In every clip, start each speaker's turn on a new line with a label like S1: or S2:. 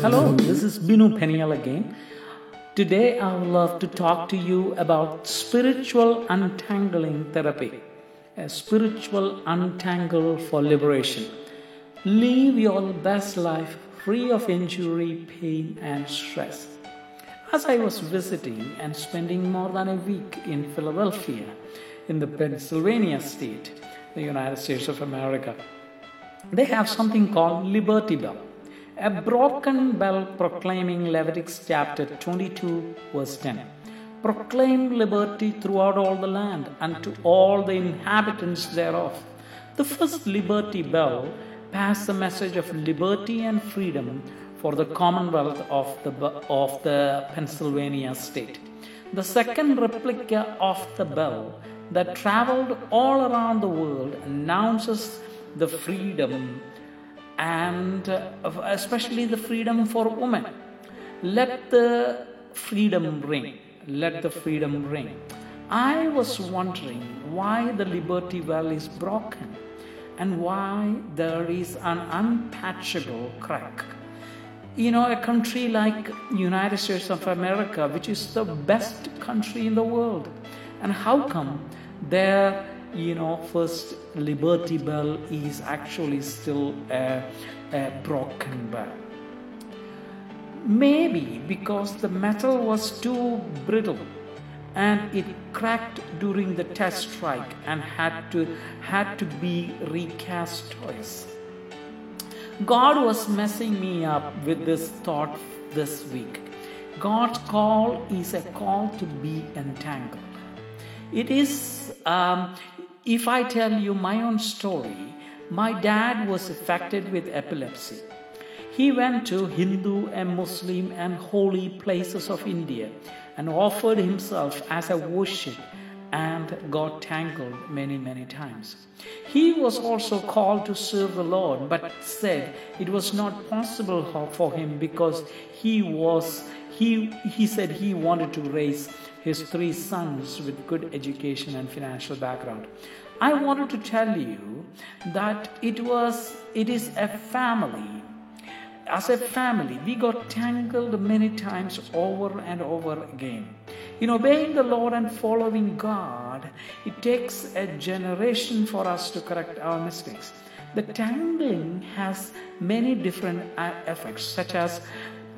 S1: Hello, this is Binu Peniel again. Today I would love to talk to you about spiritual untangling therapy, a spiritual untangle for liberation. Live your best life free of injury, pain, and stress. As I was visiting and spending more than a week in Philadelphia, in the Pennsylvania state, the United States of America, they have something called Liberty Bell, a broken bell proclaiming Leviticus chapter 22, verse 10. Proclaim liberty throughout all the land and to all the inhabitants thereof. The first Liberty Bell passed the message of liberty and freedom for the Commonwealth of the, of the Pennsylvania state. The second replica of the bell that traveled all around the world announces the freedom and especially the freedom for women. Let the freedom ring. Let the freedom ring. I was wondering why the Liberty Bell is broken and why there is an unpatchable crack. You know, a country like United States of America, which is the best country in the world, and how come there you know, first Liberty Bell is actually still a, a broken bell. Maybe because the metal was too brittle and it cracked during the test strike and had to had to be recast twice. God was messing me up with this thought this week. God's call is a call to be entangled. It is, um, if I tell you my own story, my dad was affected with epilepsy. He went to Hindu and Muslim and holy places of India and offered himself as a worship and got tangled many, many times. He was also called to serve the Lord, but said it was not possible for him because he was he he said he wanted to raise his three sons with good education and financial background. I wanted to tell you that it was it is a family. As a family, we got tangled many times over and over again. In obeying the Lord and following God, it takes a generation for us to correct our mistakes. The tangling has many different uh, effects, such as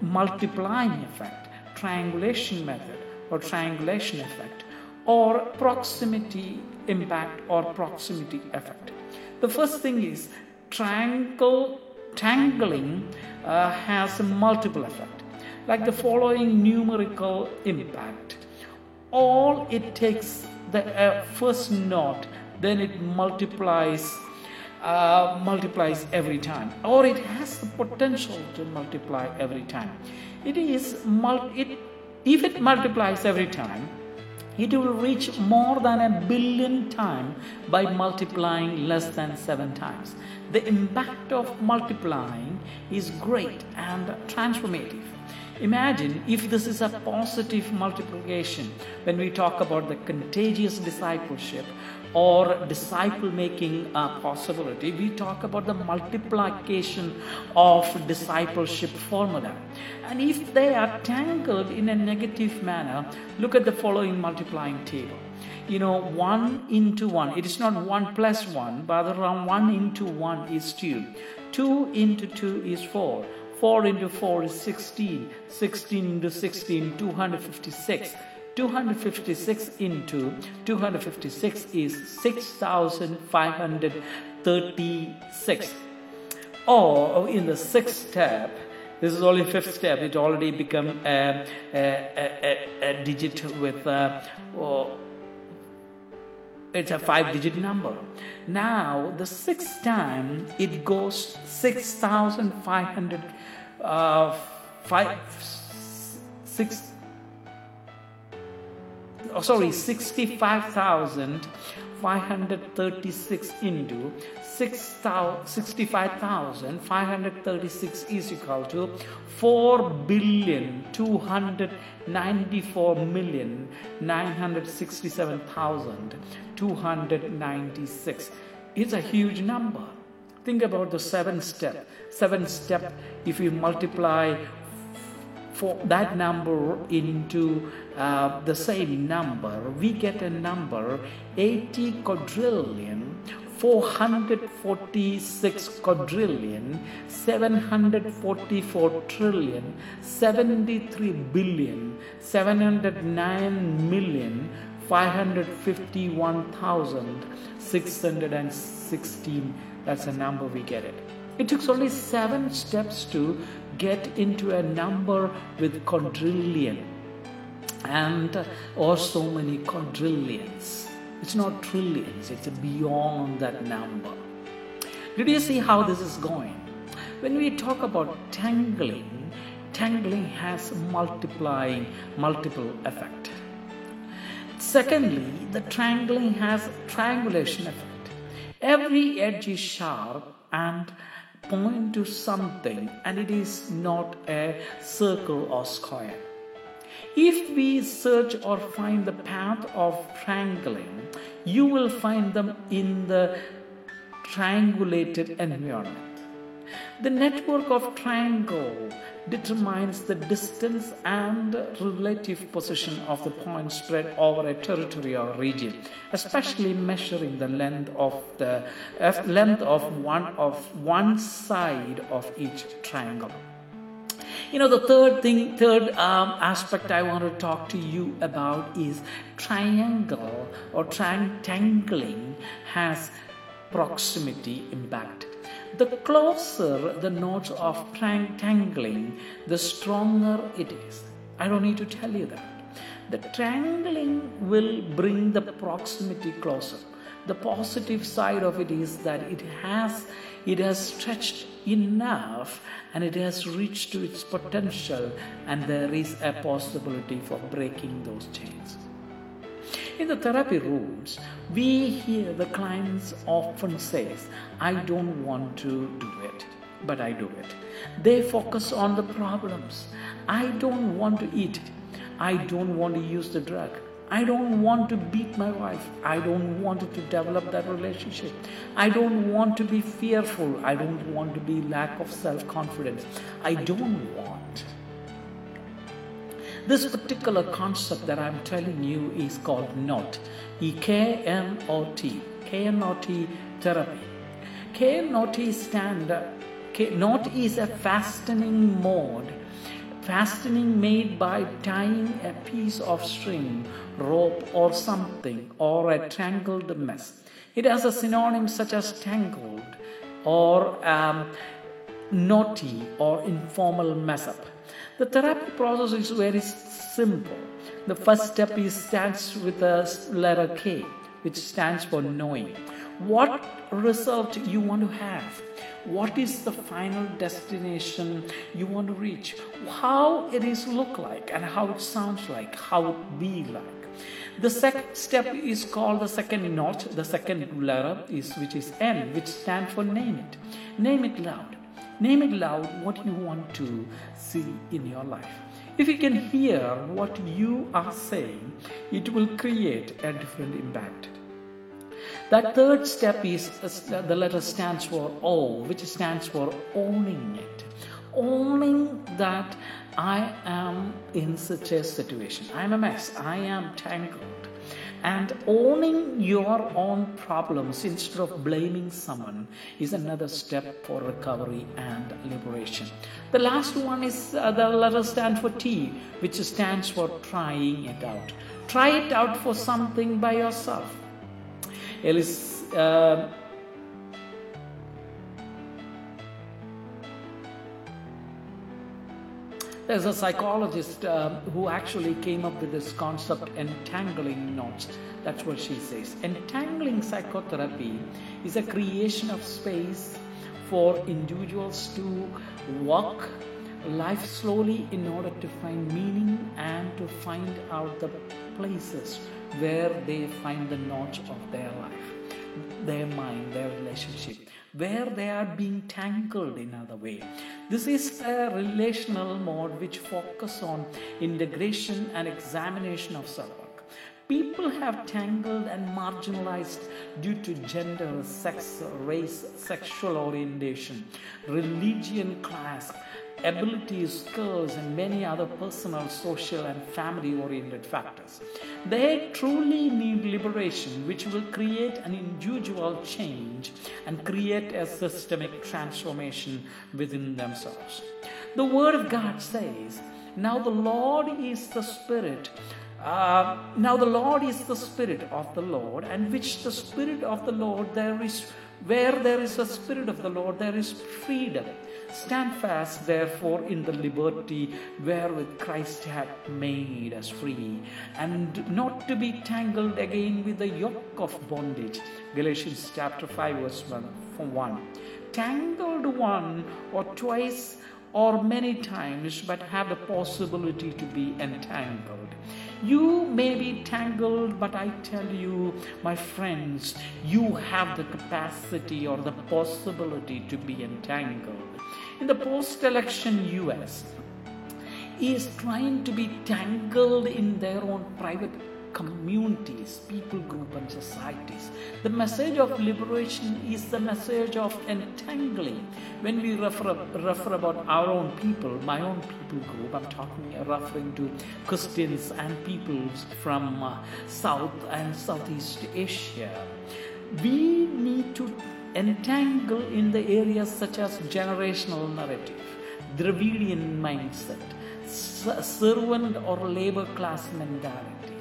S1: multiplying effect, triangulation method, or triangulation effect, or proximity impact or proximity effect. The first thing is triangle tangling uh, has a multiple effect, like the following numerical impact. All it takes the uh, first knot, then it multiplies. Uh, multiplies every time, or it has the potential to multiply every time. It is mul- it if it multiplies every time, it will reach more than a billion times by multiplying less than seven times. The impact of multiplying is great and transformative. Imagine if this is a positive multiplication when we talk about the contagious discipleship or disciple making uh, possibility, we talk about the multiplication of discipleship formula. And if they are tangled in a negative manner, look at the following multiplying table. You know, 1 into 1, it is not 1 plus 1, but around 1 into 1 is 2. 2 into 2 is 4. 4 into 4 is 16. 16 into 16, 256. 256 into 256 is 6536 or in the sixth step this is only fifth step it already become a, a, a, a digit with uh, oh, it's a five digit number. Now the sixth time it goes 6500 uh, five, six, oh, sorry, 65,536 into 65,536 is equal to 4 billion 294 million 967,296. It's a huge number. Think about the seven step. Seven step, if you multiply for that number into uh, the same number, we get a number 80 quadrillion 446 quadrillion, 744 trillion, 73 billion, 709 million, 551,616. That's the number we get it. It took only seven steps to get into a number with quadrillion and or so many quadrillions. It's not trillions, it's beyond that number. Did you see how this is going? When we talk about tangling, tangling has multiplying multiple effect. Secondly, the triangling has triangulation effect. Every edge is sharp and point to something and it is not a circle or square. If we search or find the path of triangling, you will find them in the triangulated environment. The network of triangle determines the distance and relative position of the point spread over a territory or region, especially measuring the length of the length of one of one side of each triangle. You know, the third thing, third um, aspect I want to talk to you about is triangle or triangling has proximity impact. The closer the nodes of tangling, the stronger it is. I don't need to tell you that. The tangling will bring the proximity closer. The positive side of it is that it has it has stretched enough and it has reached to its potential and there is a possibility for breaking those chains. In the therapy rooms, we hear the clients often say, I don't want to do it, but I do it. They focus on the problems. I don't want to eat. I don't want to use the drug. I don't want to beat my wife. I don't want to develop that relationship. I don't want to be fearful. I don't want to be lack of self confidence. I don't want. This particular concept that I'm telling you is called KNOT. E-K-N-O-T. K-N-O-T therapy. K-N-O-T stand. K-Knot is a fastening mode fastening made by tying a piece of string, rope, or something, or a tangled mess. It has a synonym such as tangled or um, knotty or informal mess up. The therapy process is very simple. The first step is starts with the letter K, which stands for knowing. What result you want to have? what is the final destination you want to reach how it is look like and how it sounds like how it be like the second step is called the second knot the second letter is which is n which stands for name it name it loud name it loud what you want to see in your life if you can hear what you are saying it will create a different impact that third step is the letter stands for O, which stands for owning it. Owning that I am in such a situation. I'm a mess. I am tangled. And owning your own problems instead of blaming someone is another step for recovery and liberation. The last one is uh, the letter stands for T, which stands for trying it out. Try it out for something by yourself eles uh, there's a psychologist uh, who actually came up with this concept entangling knots. That's what she says. Entangling psychotherapy is a creation of space for individuals to walk life slowly in order to find meaning and to find out the places where they find the knots of their life, their mind, their relationship, where they are being tangled in other way. This is a relational mode which focus on integration and examination of self People have tangled and marginalized due to gender, sex, race, sexual orientation, religion, class, abilities, skills, and many other personal, social, and family oriented factors. They truly need liberation, which will create an individual change and create a systemic transformation within themselves. The Word of God says, Now the Lord is the Spirit. Uh, now the Lord is the Spirit of the Lord, and which the Spirit of the Lord there is where there is a Spirit of the Lord, there is freedom. Stand fast, therefore, in the liberty wherewith Christ hath made us free, and not to be tangled again with the yoke of bondage. Galatians chapter 5, verse 1. From 1. Tangled one or twice or many times, but have the possibility to be entangled. You may be tangled, but I tell you, my friends, you have the capacity or the possibility to be entangled. In the post election US, is trying to be tangled in their own private communities, people group, and societies. The message of liberation is the message of entangling. When we refer, refer about our own people, my own people group, I'm talking referring to Christians and peoples from uh, South and Southeast Asia. We need to entangle in the areas such as generational narrative, Dravidian mindset, servant or labor class mentality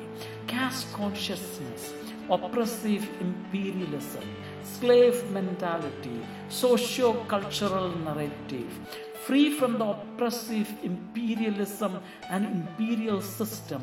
S1: caste consciousness, oppressive imperialism, slave mentality, socio cultural narrative, free from the oppressive imperialism and imperial system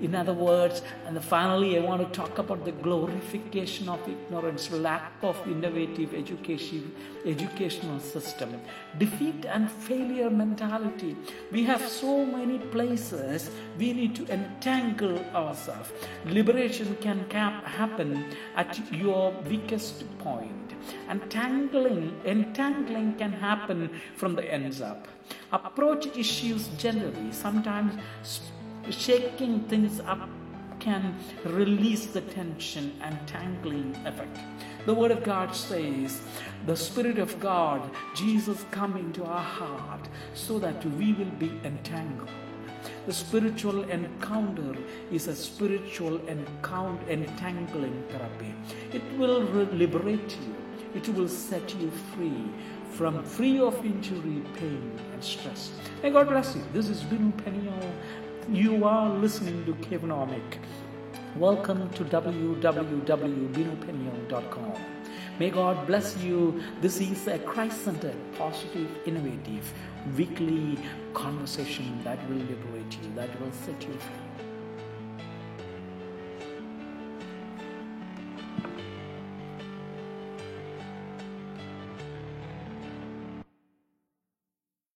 S1: in other words, and finally, I want to talk about the glorification of ignorance, lack of innovative education, educational system, defeat and failure mentality. We have so many places we need to entangle ourselves. Liberation can happen at your weakest point, and tangling, entangling can happen from the ends up. Approach issues generally, sometimes shaking things up can release the tension and tangling effect. The Word of God says, The Spirit of God, Jesus, come into our heart so that we will be entangled. The spiritual encounter is a spiritual encounter, entangling therapy. It will liberate you, it will set you free from free of injury, pain, and stress. May God bless you. This is Binu Peniel you are listening to Kevinomic. Welcome to www.binopinion.com. May God bless you. This is a Christ centered, positive, innovative, weekly conversation that will liberate you, that will set you free.